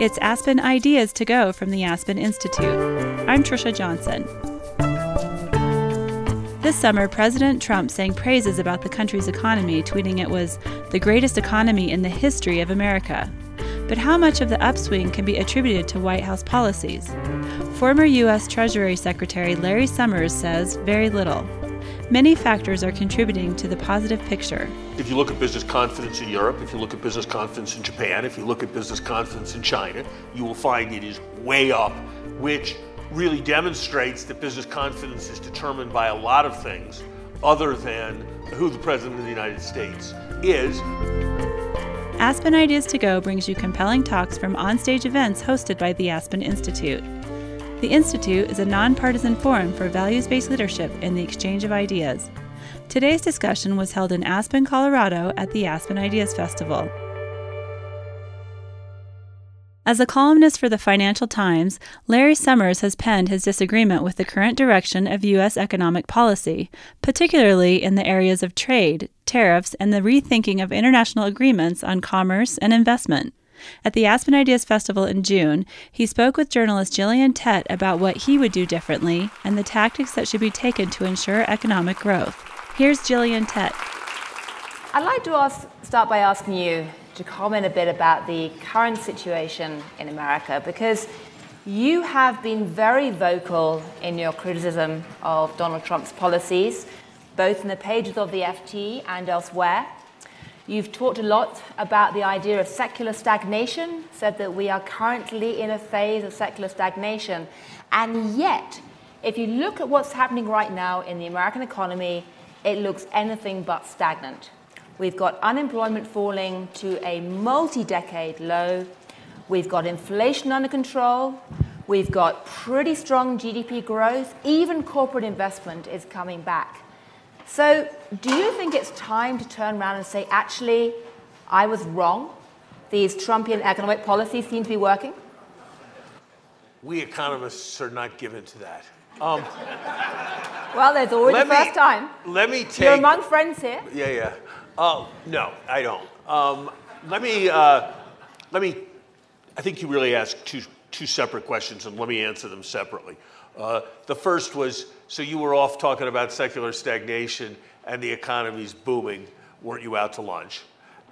It's Aspen Ideas to Go from the Aspen Institute. I'm Trisha Johnson. This summer, President Trump sang praises about the country's economy, tweeting it was the greatest economy in the history of America. But how much of the upswing can be attributed to White House policies? Former U.S. Treasury Secretary Larry Summers says very little. Many factors are contributing to the positive picture. If you look at business confidence in Europe, if you look at business confidence in Japan, if you look at business confidence in China, you will find it is way up, which really demonstrates that business confidence is determined by a lot of things other than who the President of the United States is. Aspen Ideas to Go brings you compelling talks from onstage events hosted by the Aspen Institute. The Institute is a nonpartisan forum for values based leadership and the exchange of ideas. Today's discussion was held in Aspen, Colorado at the Aspen Ideas Festival. As a columnist for the Financial Times, Larry Summers has penned his disagreement with the current direction of U.S. economic policy, particularly in the areas of trade, tariffs, and the rethinking of international agreements on commerce and investment. At the Aspen Ideas Festival in June, he spoke with journalist Gillian Tett about what he would do differently and the tactics that should be taken to ensure economic growth. Here's Gillian Tett. I'd like to ask, start by asking you to comment a bit about the current situation in America because you have been very vocal in your criticism of Donald Trump's policies, both in the pages of the FT and elsewhere. You've talked a lot about the idea of secular stagnation, said that we are currently in a phase of secular stagnation. And yet, if you look at what's happening right now in the American economy, it looks anything but stagnant. We've got unemployment falling to a multi decade low. We've got inflation under control. We've got pretty strong GDP growth. Even corporate investment is coming back. So, do you think it's time to turn around and say, actually, I was wrong? These Trumpian economic policies seem to be working? We economists are not given to that. Um, well, there's always a first me, time. Let me take. You're among friends here. Yeah, yeah. Uh, no, I don't. Um, let me. Uh, let me. I think you really asked two two separate questions, and let me answer them separately. Uh, the first was so you were off talking about secular stagnation and the economy's booming. Weren't you out to lunch?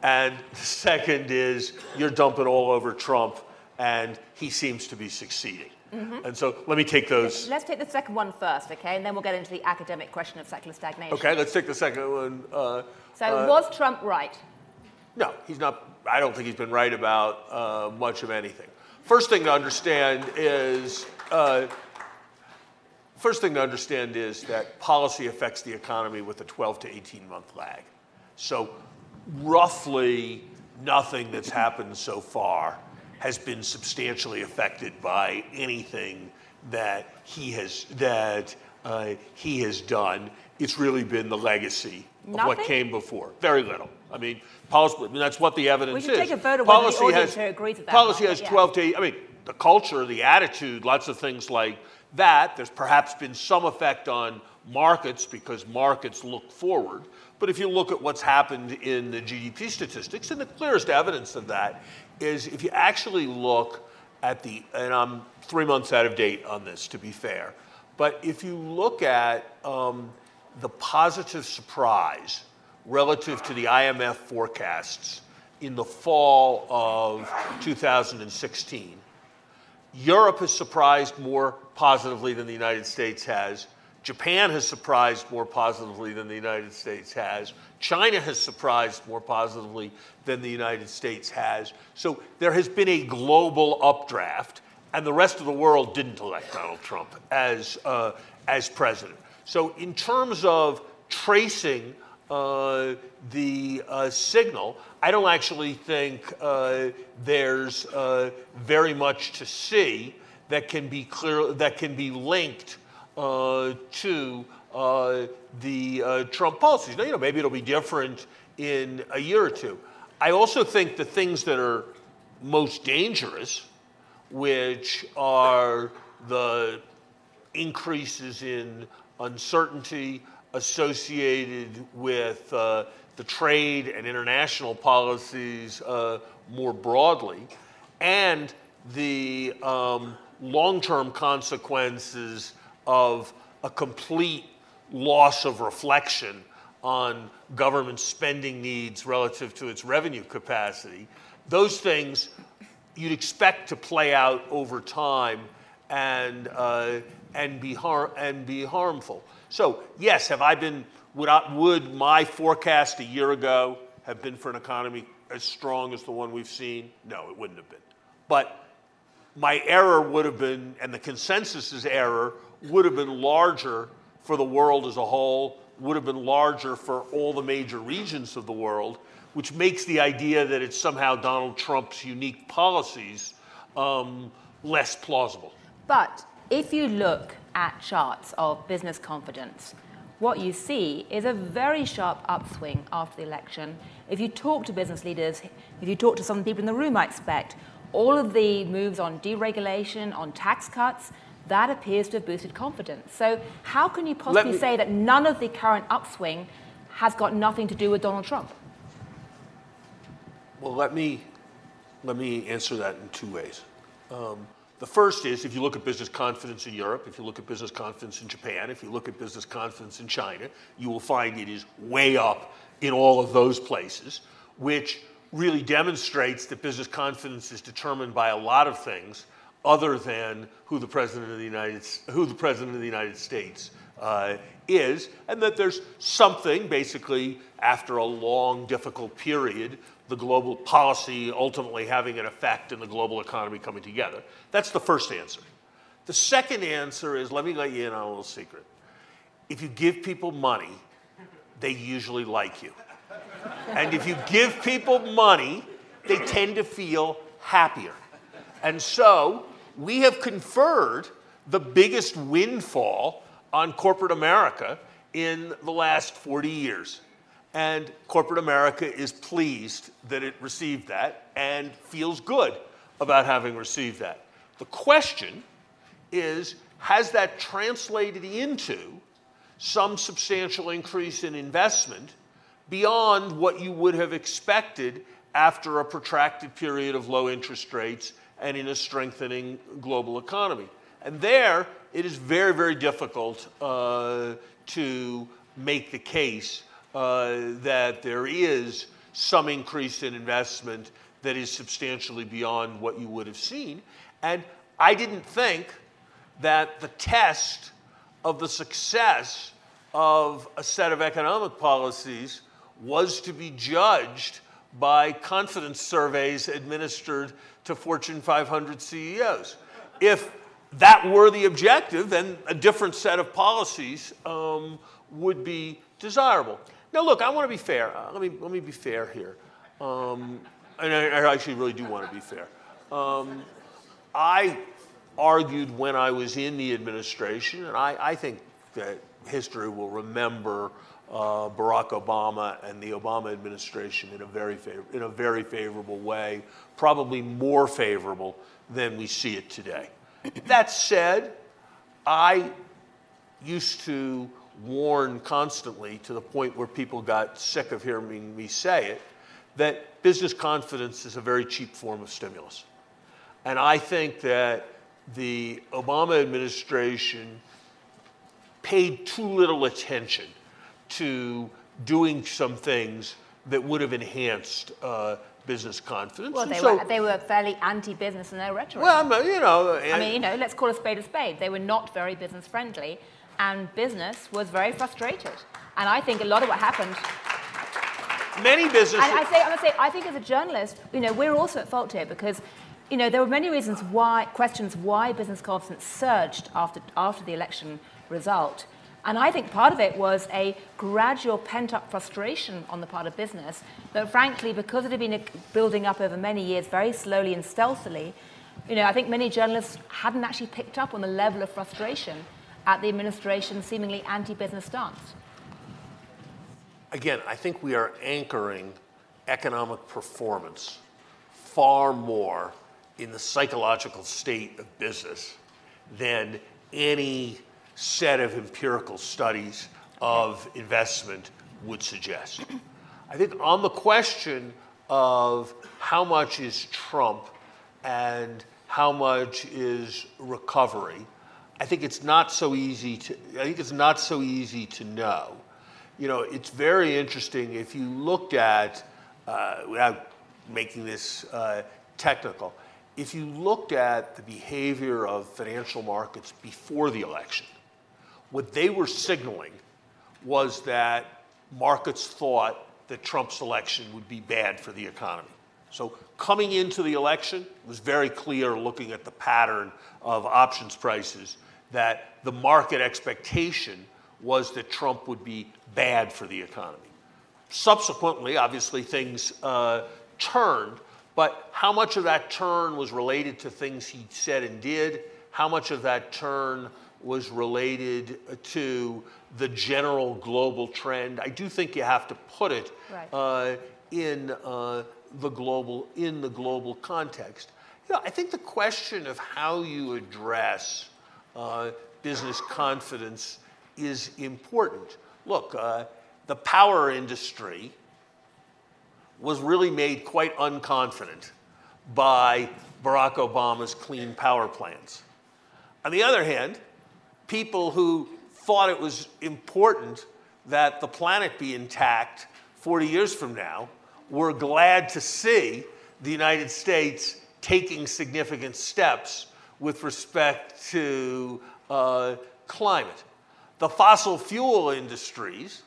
And the second is you're dumping all over Trump and he seems to be succeeding. Mm-hmm. And so let me take those. Let's take the second one first, okay? And then we'll get into the academic question of secular stagnation. Okay, let's take the second one. Uh, so, uh, was Trump right? No, he's not. I don't think he's been right about uh, much of anything. First thing to understand is uh, First thing to understand is that policy affects the economy with a 12 to 18 month lag. So, roughly nothing that's happened so far has been substantially affected by anything that he has that uh, he has done. It's really been the legacy Nothing? of what came before. Very little. I mean, policy. I mean, that's what the evidence we should is. take a vote of policy whether the has, agrees with that. Policy has yeah. 12 to 8. I mean, the culture, the attitude, lots of things like that. There's perhaps been some effect on markets because markets look forward. But if you look at what's happened in the GDP statistics, and the clearest evidence of that is if you actually look at the, and I'm three months out of date on this to be fair, but if you look at um, the positive surprise relative to the IMF forecasts in the fall of 2016, Europe has surprised more positively than the United States has. Japan has surprised more positively than the United States has. China has surprised more positively than the United States has. So there has been a global updraft, and the rest of the world didn't elect Donald Trump as, uh, as president. So, in terms of tracing uh, the uh, signal, I don't actually think uh, there's uh, very much to see that can be clear that can be linked uh, to the Trump policies. Now, you know, maybe it'll be different in a year or two. I also think the things that are most dangerous, which are the increases in uncertainty, associated with uh, the trade and international policies uh, more broadly, and the um, long term consequences of a complete loss of reflection on government spending needs relative to its revenue capacity, those things you'd expect to play out over time and, uh, and, be, har- and be harmful. So, yes, have I been, would, I, would my forecast a year ago have been for an economy as strong as the one we've seen? No, it wouldn't have been. But my error would have been, and the consensus's error would have been larger for the world as a whole, would have been larger for all the major regions of the world, which makes the idea that it's somehow Donald Trump's unique policies um, less plausible. But if you look at charts of business confidence, what you see is a very sharp upswing after the election. If you talk to business leaders, if you talk to some people in the room, I expect, all of the moves on deregulation, on tax cuts, that appears to have boosted confidence. So, how can you possibly me, say that none of the current upswing has got nothing to do with Donald Trump? Well, let me, let me answer that in two ways. Um, the first is if you look at business confidence in Europe, if you look at business confidence in Japan, if you look at business confidence in China, you will find it is way up in all of those places, which really demonstrates that business confidence is determined by a lot of things other than who the president of the United, who the president of the United States uh, is, and that there's something basically after a long, difficult period, the global policy ultimately having an effect in the global economy coming together. That's the first answer. The second answer is let me let you in on a little secret. If you give people money, they usually like you. And if you give people money, they tend to feel happier. And so we have conferred the biggest windfall on corporate America in the last 40 years. And corporate America is pleased that it received that and feels good about having received that. The question is has that translated into some substantial increase in investment beyond what you would have expected after a protracted period of low interest rates and in a strengthening global economy. And there, it is very, very difficult uh, to make the case that there is some increase in investment that is substantially beyond what you would have seen. And I didn't think that the test of the success of a set of economic policies was to be judged by confidence surveys administered to Fortune 500 CEOs. If that were the objective, then a different set of policies um, would be desirable. Now, look, I want to be fair. Uh, let, me, let me be fair here. Um, and I, I, actually really do want to be fair. Um, I argued when I was in the administration, and I, I think that history will remember uh, Barack Obama and the Obama administration in a very favor- in a very favorable way, probably more favorable than we see it today. that said, I used to warn constantly to the point where people got sick of hearing me say it that business confidence is a very cheap form of stimulus. And I think that the Obama administration paid too little attention to doing some things that would have enhanced uh, business confidence. Well, they, so, were, they were fairly anti-business in their rhetoric. Well, you know... I mean, you know, let's call a spade a spade. They were not very business-friendly, and business was very frustrated. And I think a lot of what happened... Many businesses... I, say, I'm going to say, I think as a journalist, you know, we're also at fault here because you know, there were many reasons why, questions why business confidence surged after, after the election result. And I think part of it was a gradual pent up frustration on the part of business that, frankly, because it had been building up over many years very slowly and stealthily, you know, I think many journalists hadn't actually picked up on the level of frustration at the administration's seemingly anti business stance. Again, I think we are anchoring economic performance far more in the psychological state of business than any set of empirical studies of investment would suggest. I think on the question of how much is Trump and how much is recovery, I think it's not so easy to. I think it's not so easy to know. You know, it's very interesting if you looked at, uh, without making this uh, technical, if you looked at the behavior of financial markets before the election, what they were signaling was that markets thought that Trump's election would be bad for the economy. So coming into the election, it was very clear looking at the pattern of options prices that the market expectation was that Trump would be bad for the economy. Subsequently, obviously, things uh, turned, but how much of that turn was related to things he said and did? How much of that turn was related to the general global trend? I do think you have to put it right. uh, in uh, the global in the global context. You know, I think the question of how you address uh, business confidence is important. Look, uh, the power industry was really made quite unconfident by Barack Obama's clean power plans. On the other hand, people who thought it was important that the planet be intact 40 years from now were glad to see the United States taking significant steps with respect to uh, climate. The fossil fuel industries,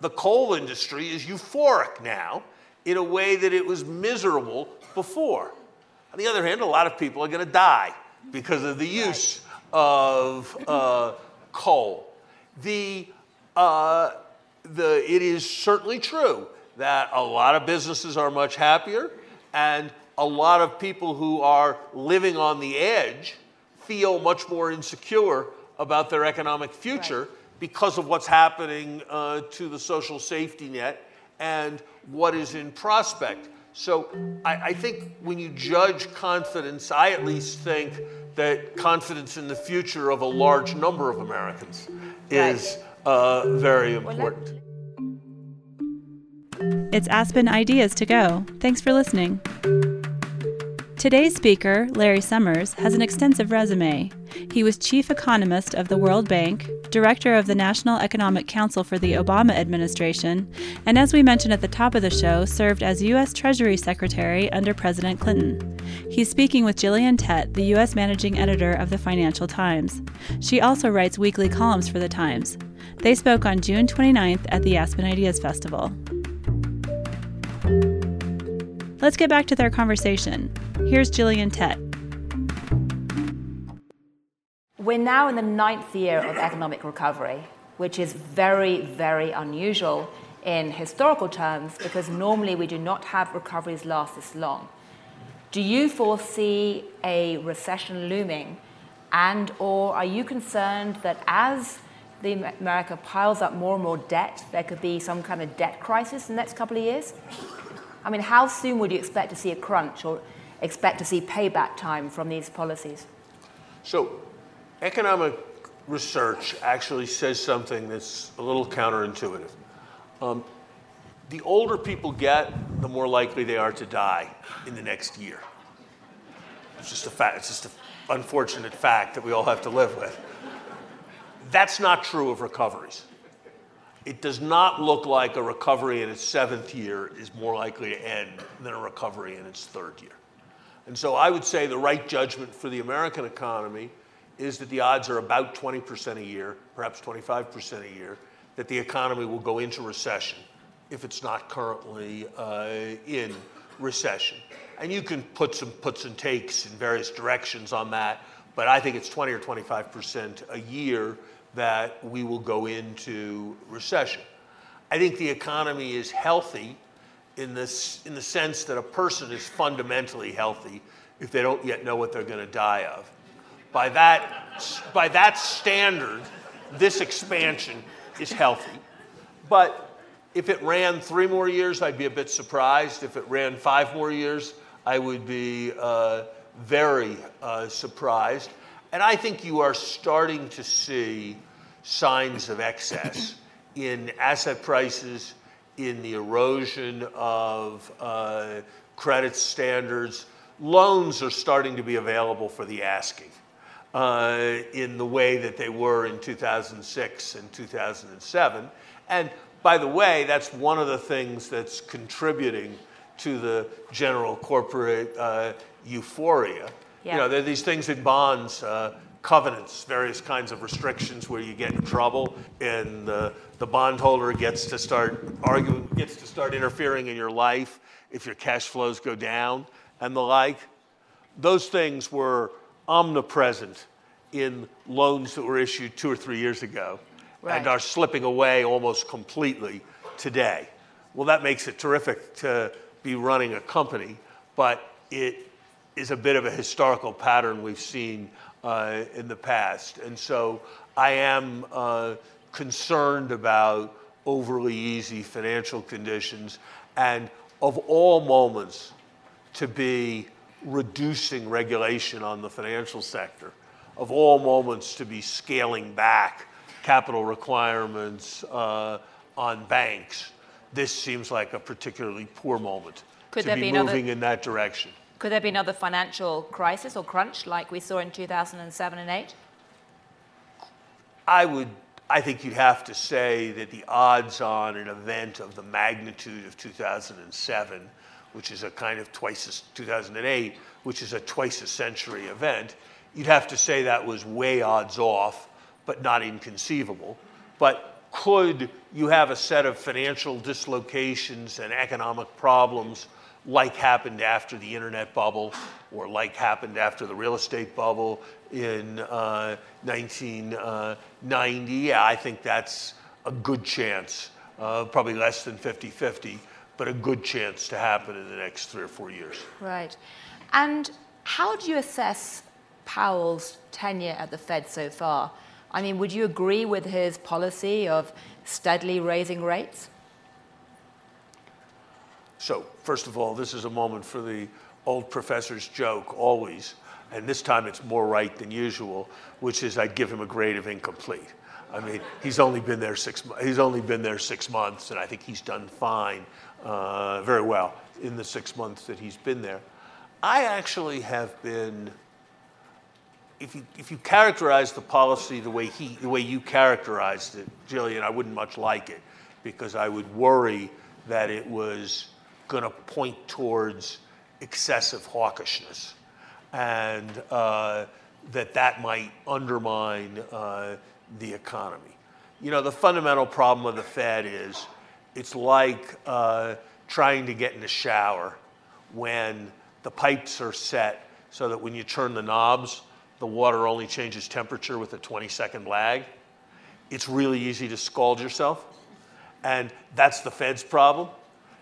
the coal industry is euphoric now in a way that it was miserable before. On the other hand, a lot of people are going to die because of the use of uh, coal. The, uh, the, it is certainly true that a lot of businesses are much happier, and a lot of people who are living on the edge feel much more insecure about their economic future right. because of what's happening uh, to the social safety net and what is in prospect. So I, I, think when you judge confidence, I at least think that confidence in the future of a large number of Americans is uh, very important. It's Aspen Ideas to Go. Thanks for listening. Today's speaker, Larry Summers, has an extensive resume. He was chief economist of the World Bank, director of the National Economic Council for the Obama administration, and as we mentioned at the top of the show, served as U.S. Treasury Secretary under President Clinton. He's speaking with Gillian Tett, the U.S. managing editor of the Financial Times. She also writes weekly columns for the Times. They spoke on June 29th at the Aspen Ideas Festival. Let's get back to their conversation. Here's Gillian Tett. We're now in the ninth year of economic recovery, which is very, very unusual in historical terms because normally we do not have recoveries last this long. Do you foresee a recession looming and or are you concerned that as the America piles up more and more debt, there could be some kind of debt crisis in the next couple of years? I mean, how soon would you expect to see a crunch or expect to see payback time from these policies? So, economic research actually says something that's a little counterintuitive. Um, the older people get, the more likely they are to die in the next year. It's just a fact. It's just an unfortunate fact that we all have to live with. That's not true of recoveries it does not look like a recovery in its seventh year is more likely to end than a recovery in its third year. And so I would say the right judgment for the American economy is that the odds are about 20% a year, perhaps 25% a year, that the economy will go into recession if it's not currently uh, in recession. And you can put some puts and takes in various directions on that, but I think it's 20 or 25% a year that we will go into recession. I think the economy is healthy in, this, in the sense that a person is fundamentally healthy if they don't yet know what they're going to die of. By that, by that standard, this expansion is healthy. But if it ran three more years, I'd be a bit surprised. If it ran five more years, I would be uh, very uh, surprised. And I think you are starting to see signs of excess in asset prices, in the erosion of uh, credit standards, loans are starting to be available for the asking uh, in the way that they were in 2006 and 2007. And by the way, that's one of the things that's contributing to the general corporate uh, euphoria. Yeah. You know, there are these things in bonds, uh, covenants, various kinds of restrictions where you get in trouble, and the, the bondholder gets to start arguing, gets to start interfering in your life if your cash flows go down and the like. Those things were omnipresent in loans that were issued two or three years ago right. and are slipping away almost completely today. Well, that makes it terrific to be running a company, but it is a bit of a historical pattern we've seen uh, in the past. And so I am uh, concerned about overly easy financial conditions and of all moments to be reducing regulation on the financial sector, of all moments to be scaling back capital requirements uh, on banks, this seems like a particularly poor moment Could to be, be moving another, in that direction. Could there be another financial crisis or crunch like we saw in 2007 and 8? I would I think you'd have to say that the odds on an event of the magnitude of 2007, which is a kind of twice as 2008, which is a twice a century event, you'd have to say that was way odds off, but not inconceivable. But could you have a set of financial dislocations and economic problems like happened after the internet bubble or like happened after the real estate bubble in uh, 1990, yeah, I think that's a good chance, uh, probably less than 50 50, but a good chance to happen in the next three or four years. Right. And how do you assess Powell's tenure at the Fed so far? I mean, would you agree with his policy of steadily raising rates? So, first of all, this is a moment for the old professor's joke, always, and this time it's more right than usual, which is I'd give him a grade of incomplete. I mean, he's only been there six. He's only been there six months, and I think he's done fine, uh, very well in the six months that he's been there. I actually have been. If you if you characterize the policy the way he the way you characterized it, Gillian, I wouldn't much like it, because I would worry that it was going to point towards excessive hawkishness, and uh, that that might undermine uh, the economy. You know, the fundamental problem of the Fed is it's like uh, trying to get in the shower when the pipes are set so that when you turn the knobs, the water only changes temperature with a 20 second lag. It's really easy to scald yourself. And that's the Fed's problem.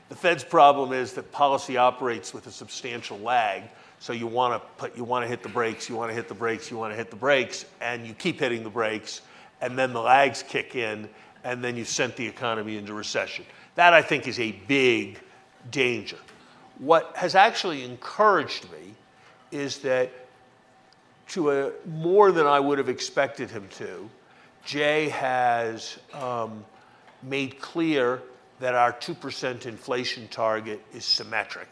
The Fed's problem is that policy operates with a substantial lag. So you want to put, you want to hit the brakes, you want to hit the brakes, you want to hit the brakes, and you keep hitting the brakes, and then the lags kick in, and then you sent the economy into recession. That I think is a big danger. What has actually encouraged me is that to a more than I would have expected him to, Jay has um, made clear that our 2% inflation target is symmetric.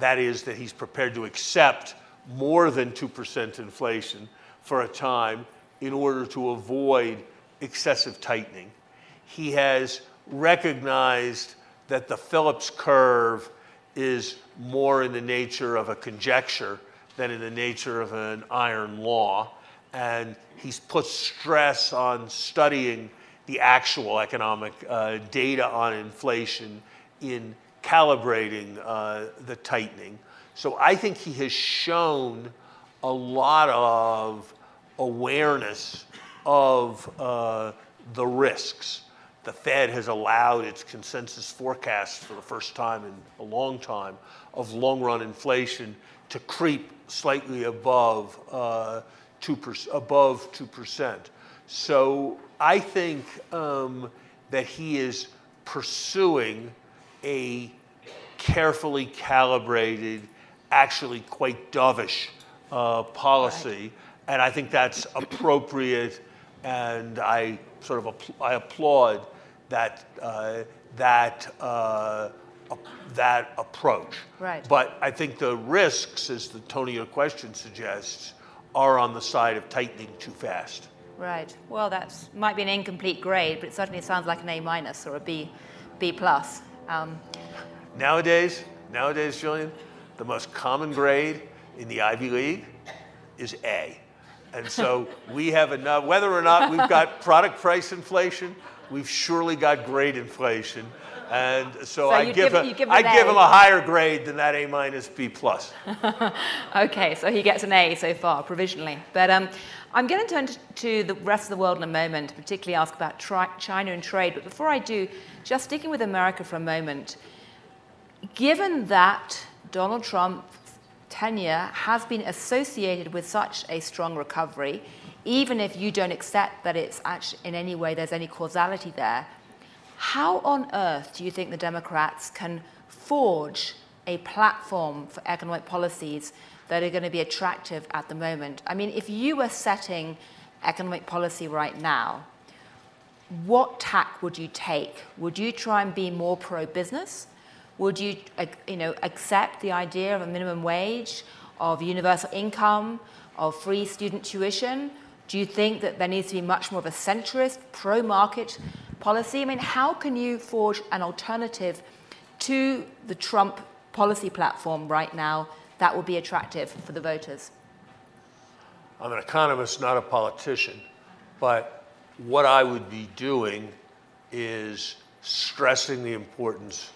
That is, that he's prepared to accept more than 2% inflation for a time in order to avoid excessive tightening. He has recognized that the Phillips curve is more in the nature of a conjecture than in the nature of an iron law. And he's put stress on studying the actual economic uh, data on inflation in calibrating uh, the tightening. So I think he has shown a lot of awareness of uh, the risks. The Fed has allowed its consensus forecast for the first time in a long time of long run inflation to creep slightly above, uh, 2%, above 2%. So I think um, that he is pursuing a carefully calibrated, actually quite dovish uh, policy, right. and I think that's appropriate. And I sort of I applaud that uh, that uh, that approach. Right. But I think the risks, as the Tony, your question suggests, are on the side of tightening too fast. Right. Well, that might be an incomplete grade, but it certainly sounds like an A minus or a B, B plus. Um, nowadays, nowadays, Julian, the most common grade in the Ivy League is A. And so we have enough, whether or not we've got product price inflation, we've surely got grade inflation. And so, So I you give, give- a, give I an give him a higher grade than that A minus B plus. Okay, so he gets an A so far, provisionally. But um, I'm going to turn to- the rest of the world in a moment, particularly ask about China and trade. But before I do, just sticking with America for a moment, given that Donald Trump's tenure has been associated with such a strong recovery, even if you don't accept that it's actually in any way there's any causality there, how on earth do you think the Democrats can forge a platform for economic policies that are going to be attractive at the moment? I mean, if you were setting economic policy right now, what tack would you take? Would you try and be more pro-business? Would you, you know, accept the idea of a minimum wage, of universal income, of free student tuition? Do you think that there needs to be much more of a centrist, pro-market policy? I mean, how can you forge an alternative to the Trump policy platform right now that will be attractive for the voters? I'm an economist, not a politician, but what I would be doing is stressing the importance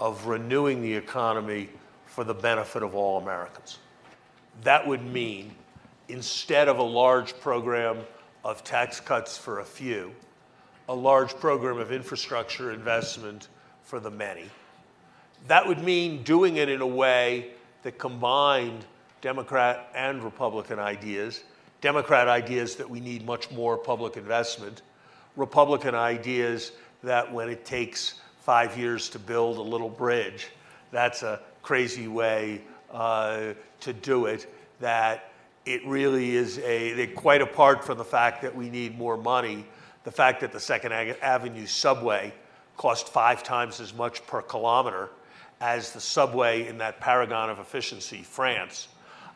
of renewing the economy for the benefit of all Americans. That would mean instead of a large program of tax cuts for a few, a large program of infrastructure investment for the many. That would mean doing it in a way that combined Democrat and Republican ideas. Democrat ideas that we need much more public investment, Republican ideas that when it takes five years to build a little bridge, that's a crazy way uh, to do it, that it really is a, quite apart from the fact that we need more money, the fact that the Second Avenue subway cost five times as much per kilometer as the subway in that paragon of efficiency, France.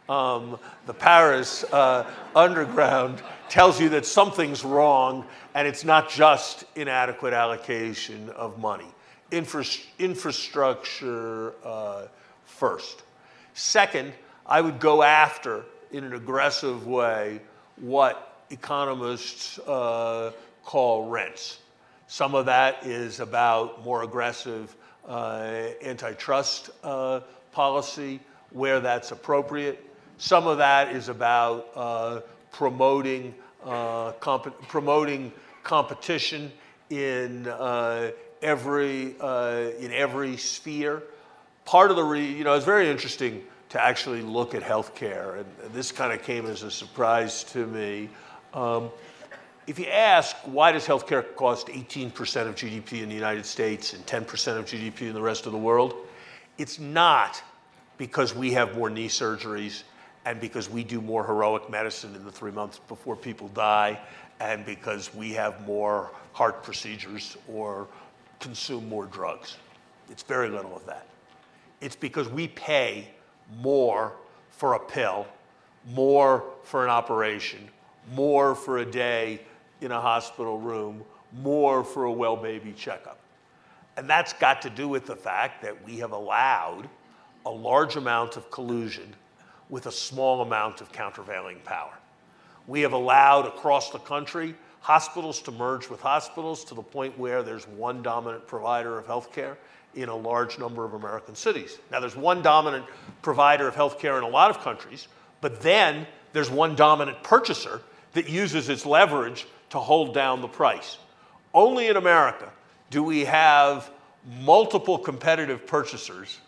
Um, the Paris uh, underground tells you that something's wrong and it's not just inadequate allocation of money. Infra- infrastructure uh, first. Second, I would go after, in an aggressive way, what economists uh, call rents. Some of that is about more aggressive antitrust uh, policy where that's appropriate. Some of that is about uh, promoting, uh, comp- promoting competition in uh, every, uh, in every sphere. Part of the, re- you know, it's very interesting to actually look at healthcare, and this kind of came as a surprise to me. Um, if you ask why does healthcare cost 18% of GDP in the United States and 10% of GDP in the rest of the world, it's not because we have more knee surgeries and because we do more heroic medicine in the three months before people die and because we have more heart procedures or consume more drugs. It's very little of that. It's because we pay more for a pill, more for an operation, more for a day in a hospital room, more for a well baby checkup. And that's got to do with the fact that we have allowed a large amount of collusion with a small amount of countervailing power. We have allowed across the country hospitals to merge with hospitals to the point where there's one dominant provider of healthcare in a large number of American cities. Now, there's one dominant provider of healthcare in a lot of countries, but then there's one dominant purchaser that uses its leverage to hold down the price. Only in America do we have multiple competitive purchasers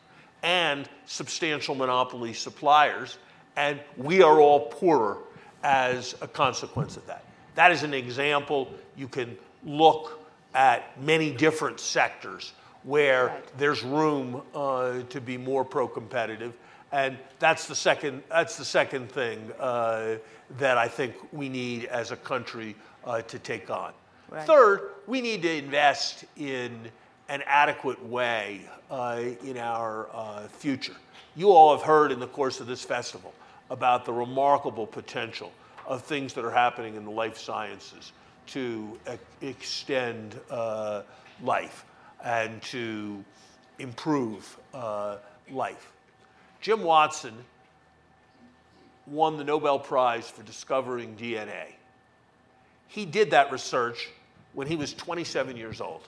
and substantial monopoly suppliers, and we are all poorer as a consequence of that. That is an example. You can look at many different sectors where Right. there's room uh, to be more pro-competitive, and that's the second. That's the second thing uh, that I think we need as a country uh, to take on. Right. Third, we need to invest in an adequate way uh, in our uh, future. You all have heard in the course of this festival about the remarkable potential of things that are happening in the life sciences to e- extend uh, life and to improve uh, life. Jim Watson won the Nobel Prize for discovering DNA. He did that research when he was 27 years old.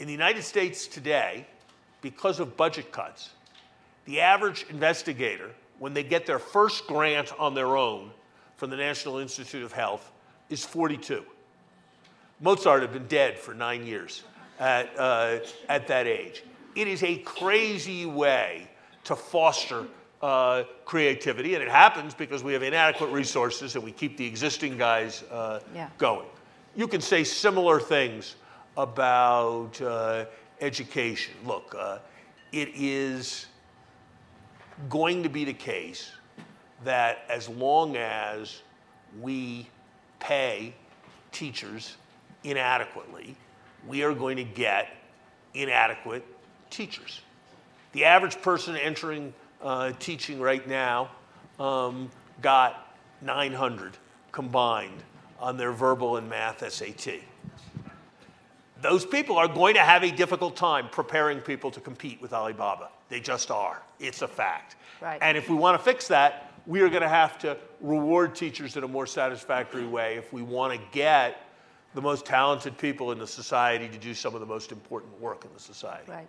In the United States today, because of budget cuts, the average investigator, when they get their first grant on their own from the National Institute of Health, is 42. Mozart had been dead for nine years at, uh, at that age. It is a crazy way to foster uh, creativity, and it happens because we have inadequate resources and we keep the existing guys uh, yeah. going. You can say similar things about uh, education. Look, uh, it is going to be the case that as long as we pay teachers inadequately, we are going to get inadequate teachers. The average person entering uh, teaching right now um, got 900 combined on their verbal and math SAT. Those people are going to have a difficult time preparing people to compete with Alibaba. They just are. It's a fact. Right. And if we want to fix that, we are going to have to reward teachers in a more satisfactory way if we want to get the most talented people in the society to do some of the most important work in the society. Right.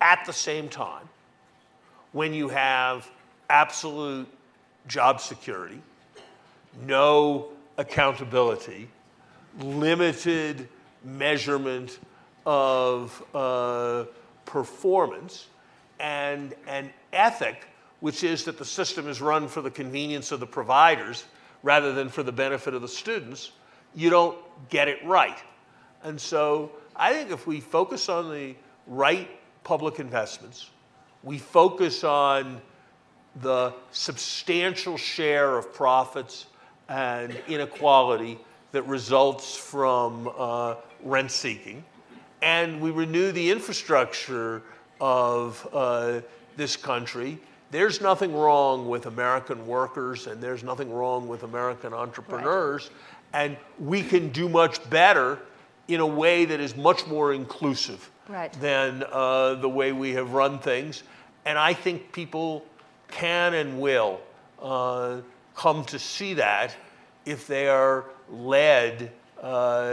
At the same time, when you have absolute job security, no accountability, limited measurement of uh, performance, and an ethic, which is that the system is run for the convenience of the providers rather than for the benefit of the students, you don't get it right. And so I think if we focus on the right public investments, we focus on the substantial share of profits and inequality that results from uh, rent seeking. And we renew the infrastructure of uh, this country. There's nothing wrong with American workers and there's nothing wrong with American entrepreneurs. Right. And we can do much better in a way that is much more inclusive right. than uh, the way we have run things. And I think people can and will uh, come to see that if they are led uh,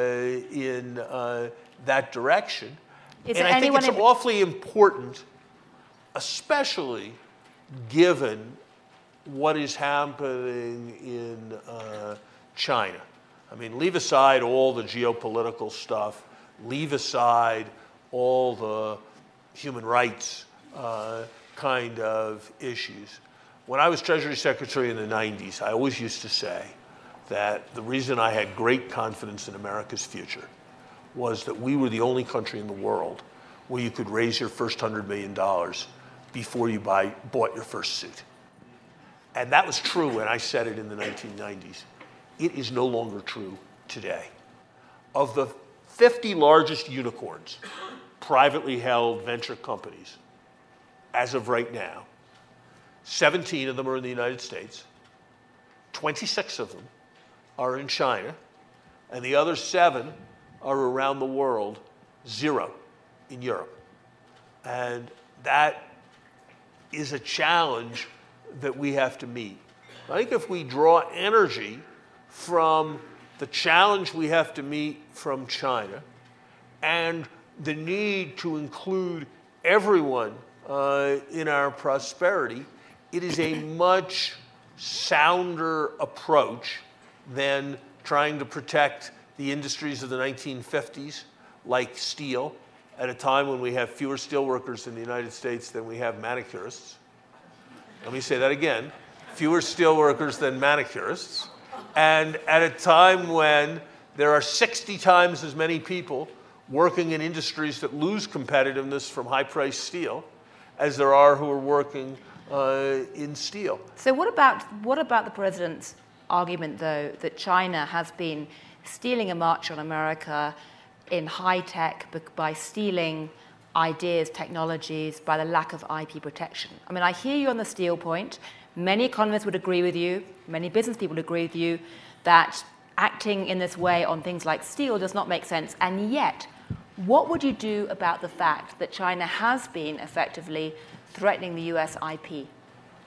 in uh, that direction. Is and I think it's awfully important, especially given what is happening in uh, China. I mean, leave aside all the geopolitical stuff, leave aside all the human rights uh, kind of issues. When I was Treasury Secretary in the 90s, I always used to say that the reason I had great confidence in America's future was that we were the only country in the world where you could raise your first $100 million before you buy, bought your first suit. And that was true when I said it in the 1990s. It is no longer true today. Of the 50 largest unicorns, privately held venture companies, as of right now, 17 of them are in the United States, 26 of them are in China, and the other seven are around the world, zero in Europe. And that is a challenge that we have to meet. I think if we draw energy from the challenge we have to meet from China and the need to include everyone uh, in our prosperity, it is a much sounder approach than trying to protect the industries of the 1950s, like steel, at a time when we have fewer steelworkers in the United States than we have manicurists. Let me say that again fewer steelworkers than manicurists. And at a time when there are 60 times as many people working in industries that lose competitiveness from high priced steel as there are who are working uh, in steel. So, what about, what about the president's argument, though, that China has been stealing a march on America, in high tech by stealing ideas, technologies, by the lack of IP protection. I mean, I hear you on the steel point. Many economists would agree with you, many business people would agree with you, that acting in this way on things like steel does not make sense. And yet, what would you do about the fact that China has been effectively threatening the US IP?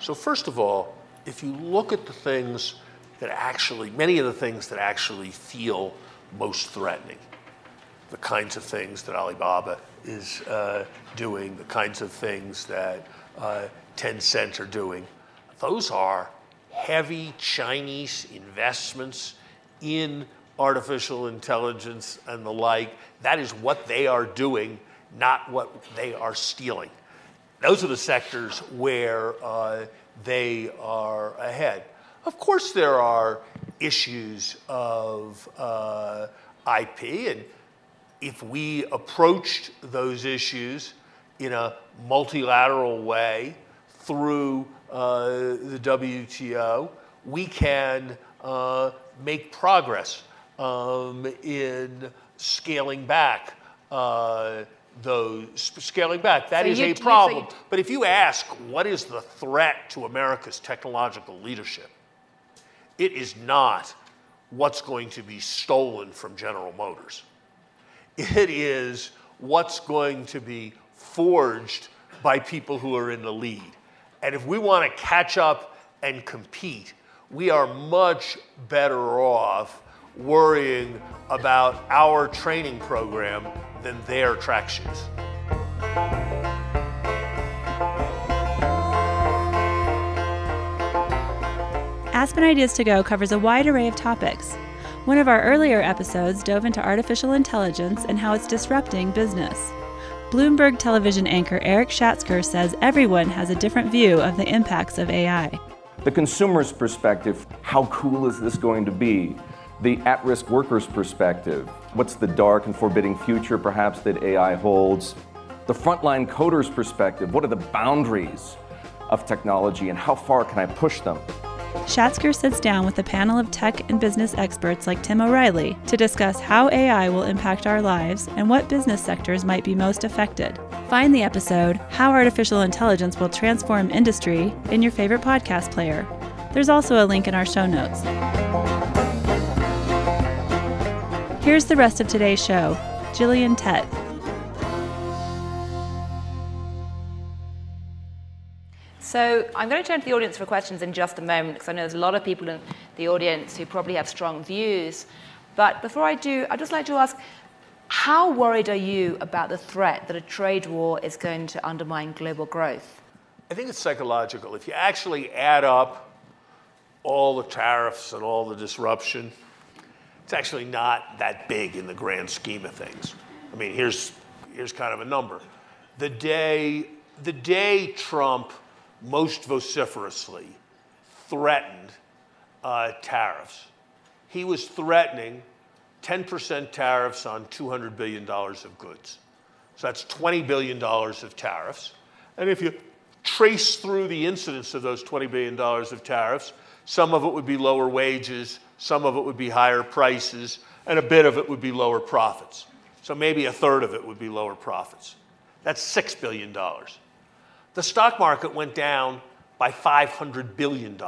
So, first of all, if you look at the things that actually, many of the things that actually feel most threatening, the kinds of things that Alibaba is uh, doing, the kinds of things that uh, Tencent are doing, those are heavy Chinese investments in artificial intelligence and the like. That is what they are doing, not what they are stealing. Those are the sectors where uh, they are ahead. Of course, there are issues of uh, IP, and if we approached those issues in a multilateral way through the WTO, we can uh, make progress um, in scaling back uh, those scaling back. That So is you- a you- so problem. you- but if you ask what is the threat to America's technological leadership, it is not what's going to be stolen from General Motors. It is what's going to be forged by people who are in the lead. And if we want to catch up and compete, we are much better off worrying about our training program than their track shoes. Aspen Ideas to Go covers a wide array of topics. One of our earlier episodes dove into artificial intelligence and how it's disrupting business. Bloomberg television anchor Erik Schatzker says everyone has a different view of the impacts of AI. The consumer's perspective how cool is this going to be? The at risk worker's perspective what's the dark and forbidding future perhaps that AI holds? The frontline coder's perspective what are the boundaries of technology and how far can I push them? Schatzker sits down with a panel of tech and business experts like Tim O'Reilly to discuss how AI will impact our lives and what business sectors might be most affected. Find the episode, How Artificial Intelligence Will Transform Industry, in your favorite podcast player. There's also a link in our show notes. Here's the rest of today's show Gillian Tett. So I'm going to turn to the audience for questions in just a moment because I know there's a lot of people in the audience who probably have strong views. But before I do, I'd just like to ask how worried are you about the threat that a trade war is going to undermine global growth? I think it's psychological. If you actually add up all the tariffs and all the disruption, it's actually not that big in the grand scheme of things. I mean, here's, here's kind of a number. The day, the day Trump most vociferously threatened uh, tariffs, he was threatening 10% tariffs on $200 billion of goods. So that's $20 billion of tariffs. And if you trace through the incidence of those $20 billion of tariffs, some of it would be lower wages, some of it would be higher prices, and a bit of it would be lower profits. So maybe a third of it would be lower profits. That's $6 billion. The stock market went down by $500 billion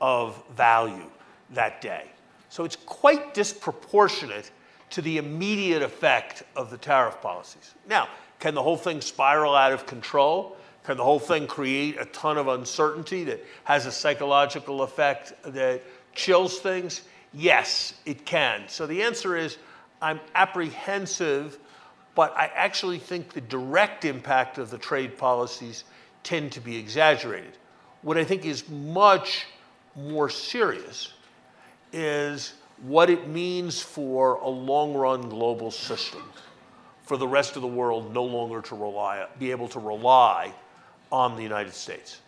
of value that day. So it's quite disproportionate to the immediate effect of the tariff policies. Now, can the whole thing spiral out of control? Can the whole thing create a ton of uncertainty that has a psychological effect that chills things? Yes, it can. So the answer is I'm apprehensive, but I actually think the direct impact of the trade policies tend to be exaggerated. What I think is much more serious is what it means for a long run global system for the rest of the world no longer to rely, be able to rely on the United States.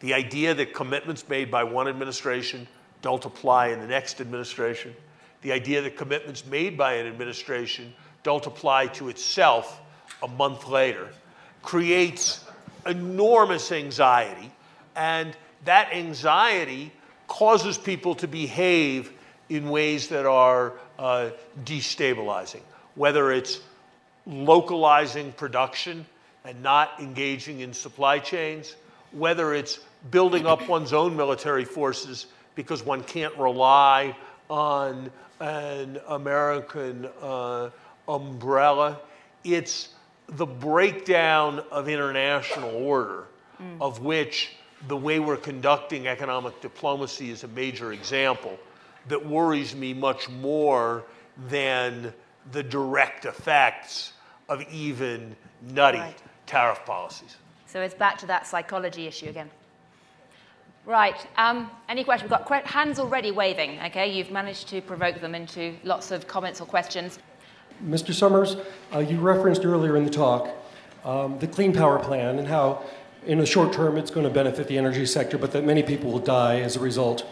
The idea that commitments made by one administration don't apply in the next administration, the idea that commitments made by an administration don't apply to itself a month later, creates enormous anxiety, and that anxiety causes people to behave in ways that are uh, destabilizing. whether it's localizing production and not engaging in supply chains, whether it's building up one's own military forces because one can't rely on an American uh, umbrella. It's the breakdown of international order, mm. of which the way we're conducting economic diplomacy is a major example that worries me much more than the direct effects of even nutty right. tariff policies. So it's back to that psychology issue again. Right. Um, any questions? We've got hands already waving. Okay, you've managed to provoke them into lots of comments or questions. Mr. Summers, uh, you referenced earlier in the talk um, the Clean Power Plan and how, in the short term, it's going to benefit the energy sector, but that many people will die as a result.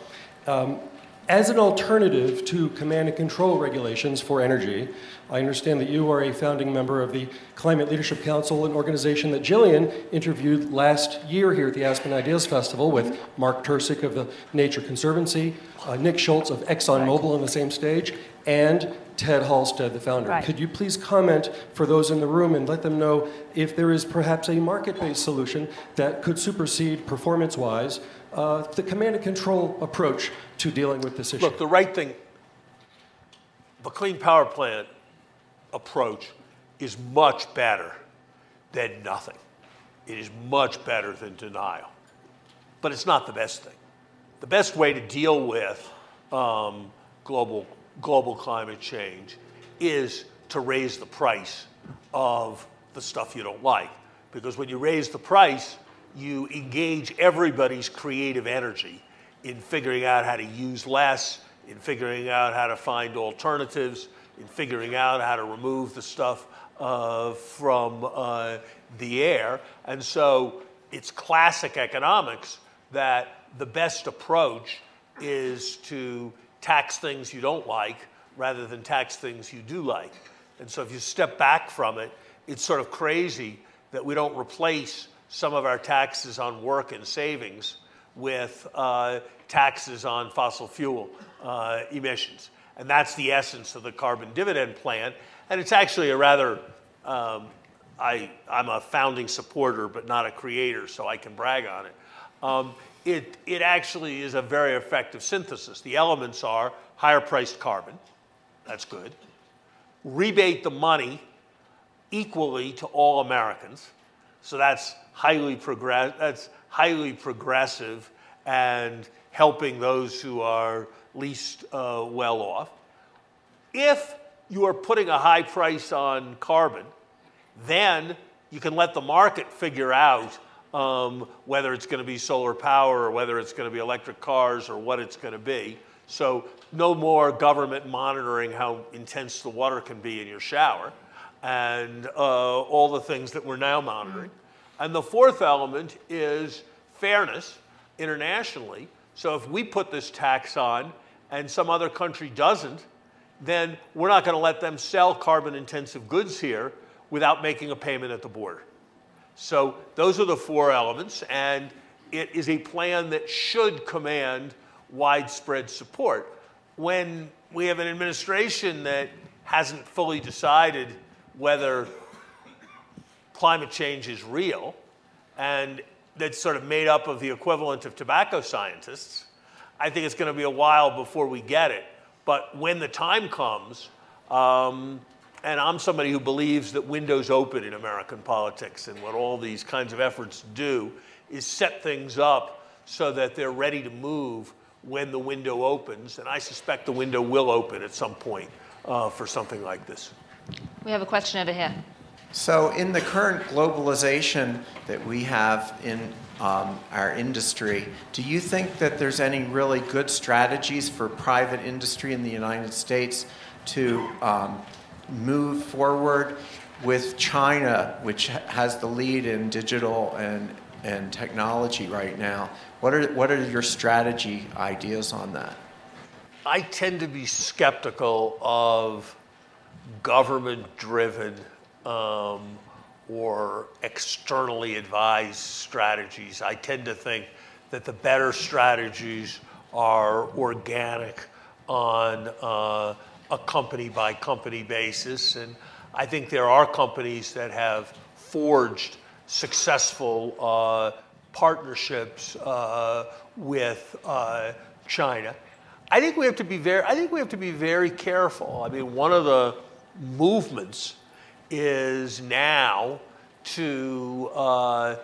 Um, as an alternative to command and control regulations for energy, I understand that you are a founding member of the Climate Leadership Council, an organization that Gillian interviewed last year here at the Aspen Ideas Festival with Mark Tercek of the Nature Conservancy, uh, Nick Schultz of ExxonMobil on the same stage, and Ted Halstead, the founder. Right. Could you please comment for those in the room and let them know if there is perhaps a market based solution that could supersede performance wise uh, the command and control approach to dealing with this issue? Look, the right thing, the Clean Power Plan approach is much better than nothing. It is much better than denial. But it's not the best thing. The best way to deal with um, global, global climate change is to raise the price of the stuff you don't like. Because when you raise the price, you engage everybody's creative energy in figuring out how to use less, in figuring out how to find alternatives, in figuring out how to remove the stuff uh, from uh, the air. And so it's classic economics that the best approach is to tax things you don't like rather than tax things you do like. And so if you step back from it, it's sort of crazy that we don't replace some of our taxes on work and savings with uh, taxes on fossil fuel uh, emissions. And that's the essence of the carbon dividend plan. And it's actually a rather, um, I, I'm a founding supporter, but not a creator, so I can brag on it. Um, it, it actually is a very effective synthesis. The elements are higher priced carbon, that's good. Rebate the money equally to all Americans, so that's highly, progress- that's highly progressive and helping those who are least uh, well off. If you are putting a high price on carbon, then you can let the market figure out um, whether it's going to be solar power or whether it's going to be electric cars or what it's going to be. So, no more government monitoring how intense the water can be in your shower and uh, all the things that we're now monitoring. And the fourth element is fairness internationally. So if we put this tax on and some other country doesn't, then we're not going to let them sell carbon intensive goods here without making a payment at the border. So those are the four elements, and it is a plan that should command widespread support. When we have an administration that hasn't fully decided whether climate change is real, and that's sort of made up of the equivalent of tobacco scientists. I think it's going to be a while before we get it. But when the time comes, um, and I'm somebody who believes that windows open in American politics, and what all these kinds of efforts do is set things up so that they're ready to move when the window opens. And I suspect the window will open at some point uh, for something like this. We have a question over here. So, in the current globalization that we have in um, our industry, do you think that there's any really good strategies for private industry in the United States to um, move forward with China, which has the lead in digital and, and technology right now? What are, what are your strategy ideas on that? I tend to be skeptical of government driven um, or externally advised strategies. I tend to think that the better strategies are organic on, uh, a company by company basis. And I think there are companies that have forged successful uh, partnerships uh, with uh, China. I think we have to be very. I think we have to be very careful. I mean, one of the movements is now to uh,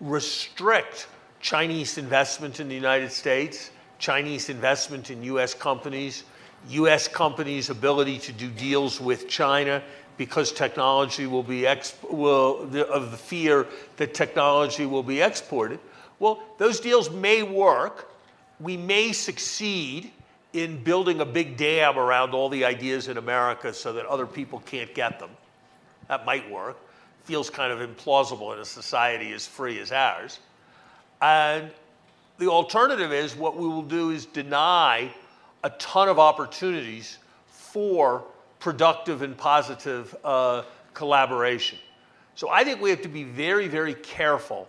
restrict Chinese investment in the United States, Chinese investment in U.S. companies, U.S. companies' ability to do deals with China because technology will be of the fear that technology will be exported. Well, those deals may work. We may succeed in building a big dam around all the ideas in America so that other people can't get them. That might work. Feels kind of implausible in a society as free as ours. And the alternative is what we will do is deny a ton of opportunities for productive and positive uh, collaboration. So I think we have to be very, very careful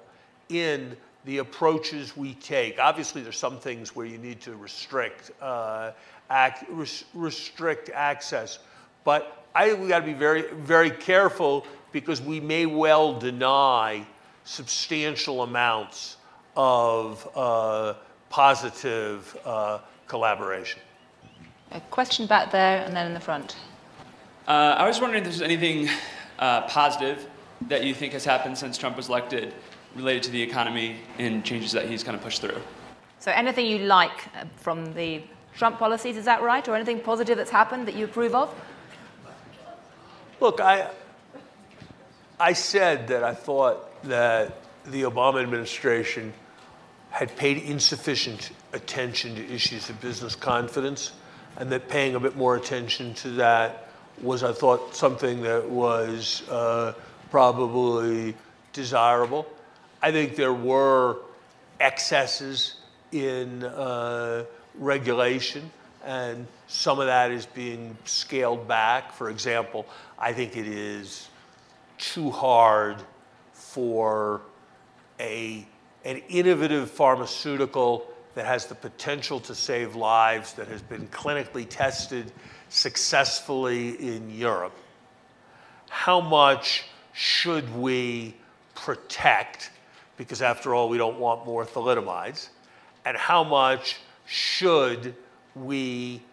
in the approaches we take. Obviously, there's some things where you need to restrict uh, ac- res- restrict access, but I think we got to be very, very careful because we may well deny substantial amounts of uh, positive uh, collaboration. A question back there and then in the front. Uh, I was wondering if there's anything uh, positive that you think has happened since Trump was elected related to the economy and changes that he's kind of pushed through. So, anything you like uh, from the Trump policies, is that right? Or anything positive that's happened that you approve of? Look, I, I said that I thought that the Obama administration had paid insufficient attention to issues of business confidence, and that paying a bit more attention to that was, I thought, something that was uh, probably desirable. I think there were excesses in uh, regulation, and some of that is being scaled back. For example, I think it is too hard for a, an innovative pharmaceutical that has the potential to save lives, that has been clinically tested successfully in Europe. How much should we protect? Because after all, we don't want more thalidomides. And how much should we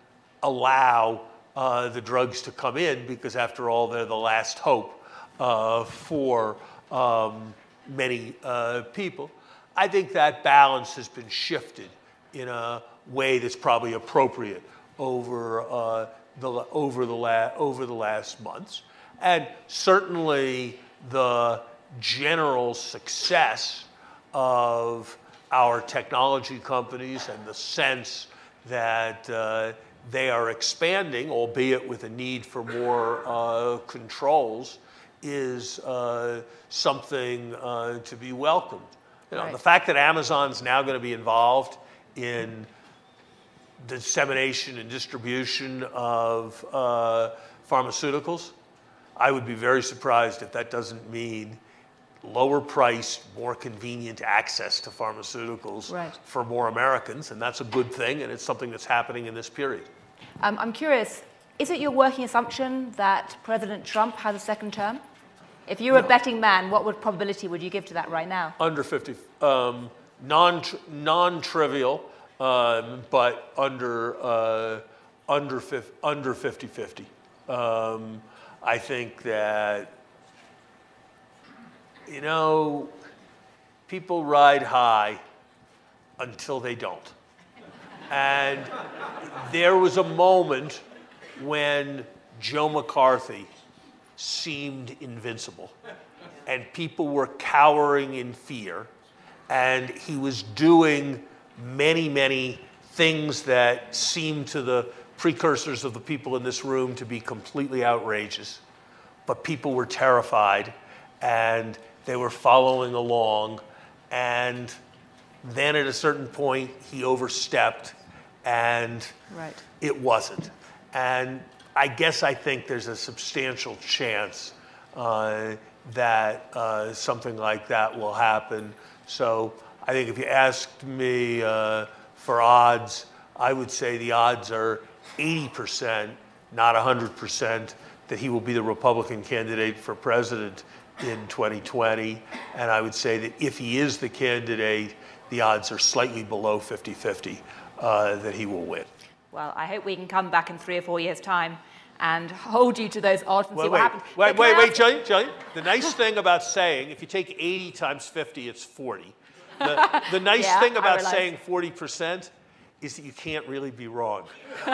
allow uh, the drugs to come in? Because after all, they're the last hope uh, for um, many uh, people. I think that balance has been shifted in a way that's probably appropriate over uh, the over the la- over the last months, and certainly the general success of our technology companies and the sense that uh, they are expanding, albeit with a need for more uh, controls, is uh, something uh, to be welcomed. You know, right. The fact that Amazon's now going to be involved in dissemination and distribution of uh, pharmaceuticals, I would be very surprised if that doesn't mean lower priced, more convenient access to pharmaceuticals right. for more Americans, and that's a good thing, and it's something that's happening in this period. Um, I'm curious, is it your working assumption that President Trump has a second term? If you were no. a betting man, what would probability would you give to that right now? Under 50, um, non non trivial, um, but under uh, under under 50 50. Um, I think that you know people ride high until they don't, and there was a moment when Joe McCarthy seemed invincible. And people were cowering in fear. And he was doing many, many things that seemed to the precursors of the people in this room to be completely outrageous. But people were terrified and they were following along. And then at a certain point, he overstepped and right. it wasn't. And I guess I think there's a substantial chance uh, that uh, something like that will happen. So I think if you asked me uh, for odds, I would say the odds are 80% not 100% that he will be the Republican candidate for president in 2020. And I would say that if he is the candidate, the odds are slightly below 50 50 uh, that he will win. Well, I hope we can come back in three or four years' time and hold you to those odds and wait, see what happens. Wait, wait, wait, Gillian, Gillian. The nice thing about saying, if you take 80 times 50, it's 40. The, the nice Yeah, thing about saying 40% is that you can't really be wrong.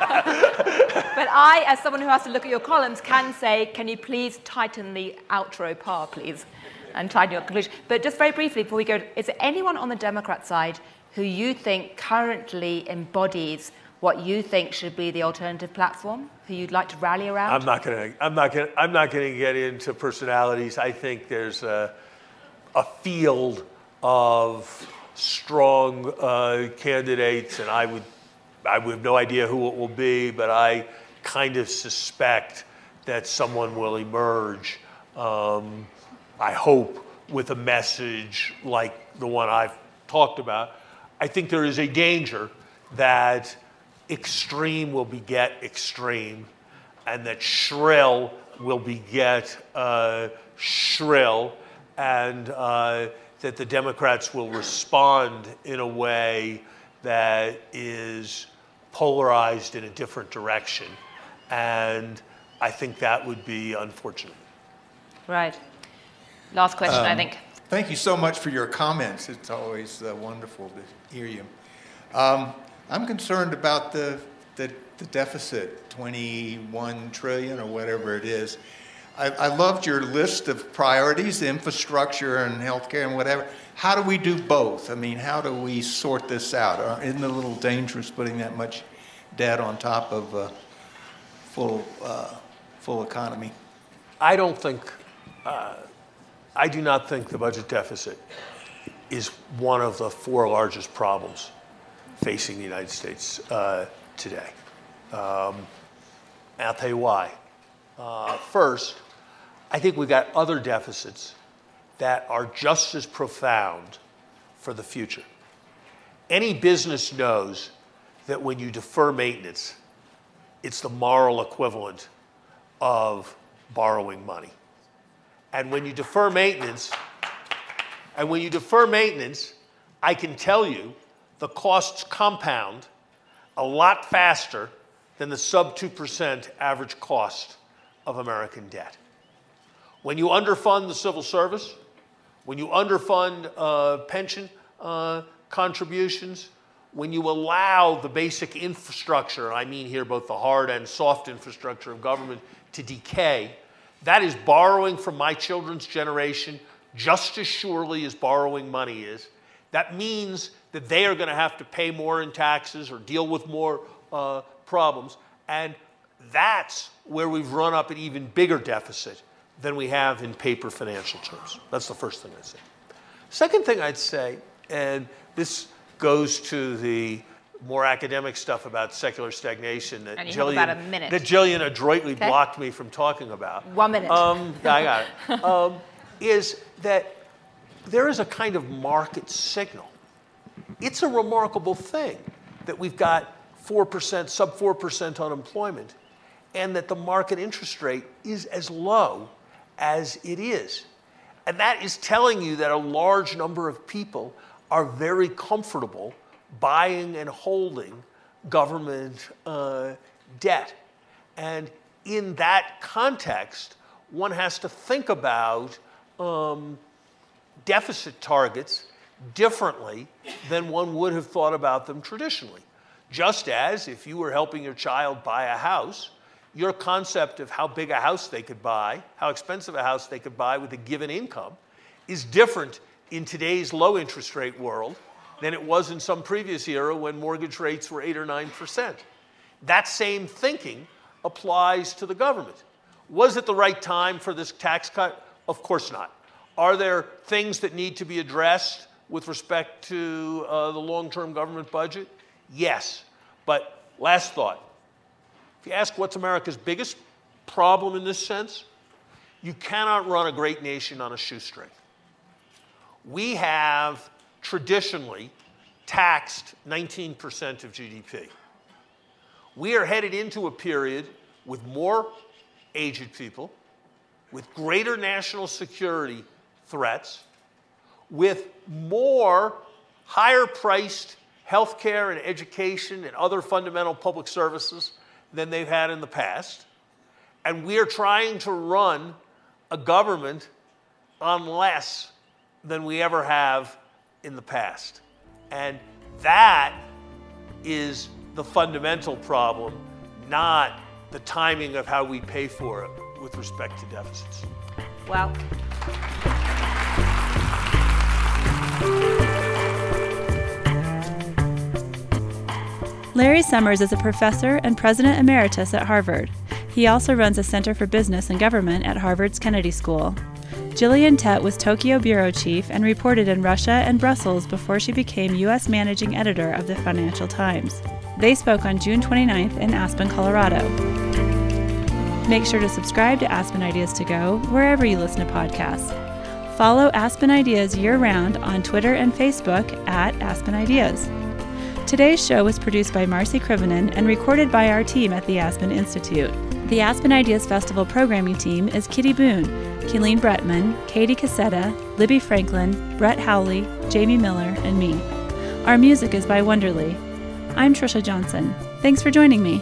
But I, as someone who has to look at your columns, can say, can you please tighten the outro par, please? And tighten your conclusion. But just very briefly before we go, is there anyone on the Democrat side who you think currently embodies what you think should be the alternative platform, who you'd like to rally around? I'm not gonna. I'm not gonna. I'm not gonna get into personalities. I think there's a, a field of strong uh, candidates, and I would. I would have no idea who it will be, but I kind of suspect that someone will emerge. Um, I hope with a message like the one I've talked about. I think there is a danger that extreme will beget extreme, and that shrill will beget uh, shrill, and uh, that the Democrats will respond in a way that is polarized in a different direction. And I think that would be unfortunate. Right. Last question, I think. Thank you so much for your comments. It's always uh, wonderful to hear you. Um, I'm concerned about the, the, the deficit, 21 trillion or whatever it is. I, I loved your list of priorities, infrastructure and healthcare and whatever. How do we do both? I mean, how do we sort this out? Uh, Isn't it a little dangerous putting that much debt on top of a full, uh, full economy? I don't think, uh, I do not think the budget deficit is one of the four largest problems facing the United States uh, today. Um, I'll tell you why. Uh, first, I think we've got other deficits that are just as profound for the future. Any business knows that when you defer maintenance, it's the moral equivalent of borrowing money. And when you defer maintenance, and when you defer maintenance, I can tell you the costs compound a lot faster than the sub 2% average cost of American debt. When you underfund the civil service, when you underfund uh, pension uh, contributions, when you allow the basic infrastructure, I mean here both the hard and soft infrastructure of government, to decay, that is borrowing from my children's generation just as surely as borrowing money is. That means that they are going to have to pay more in taxes or deal with more uh, problems. And that's where we've run up an even bigger deficit than we have in paper financial terms. That's the first thing I'd say. Second thing I'd say, and this goes to the more academic stuff about secular stagnation that Gillian, about a minute. that Gillian adroitly Okay. blocked me from talking about. One minute. Um, I got it. Um, is that there is a kind of market signal. It's a remarkable thing that we've got 4%, sub 4% unemployment, and that the market interest rate is as low as it is. And that is telling you that a large number of people are very comfortable buying and holding government uh, debt. And in that context, one has to think about um, deficit targets differently than one would have thought about them traditionally. Just as if you were helping your child buy a house, your concept of how big a house they could buy, how expensive a house they could buy with a given income, is different in today's low interest rate world than it was in some previous era when mortgage rates were 8 or 9%. That same thinking applies to the government. Was it the right time for this tax cut? Of course not. Are there things that need to be addressed with respect to uh, the long term government budget? Yes. But last thought if you ask what's America's biggest problem in this sense, you cannot run a great nation on a shoestring. We have traditionally taxed 19% of GDP. We are headed into a period with more aged people, with greater national security threats, with more higher priced healthcare and education and other fundamental public services than they've had in the past. And we are trying to run a government on less than we ever have in the past. And that is the fundamental problem, not the timing of how we pay for it with respect to deficits. Well, Larry Summers is a professor and president emeritus at Harvard. He also runs a Center for Business and Government at Harvard's Kennedy School. Gillian Tett was Tokyo bureau chief and reported in Russia and Brussels before she became U.S. managing editor of the Financial Times. They spoke on June 29th in Aspen, Colorado. Make sure to subscribe to Aspen Ideas to Go wherever you listen to podcasts. Follow Aspen Ideas year round on Twitter and Facebook at Aspen Ideas. Today's show was produced by Marci Krivonen and recorded by our team at the Aspen Institute. The Aspen Ideas Festival programming team is Kitty Boone, Keeleen Bretman, Katie Cassetta, Libby Franklin, Brett Howley, Jamie Miller, and me. Our music is by Wonderly. I'm Trisha Johnson. Thanks for joining me.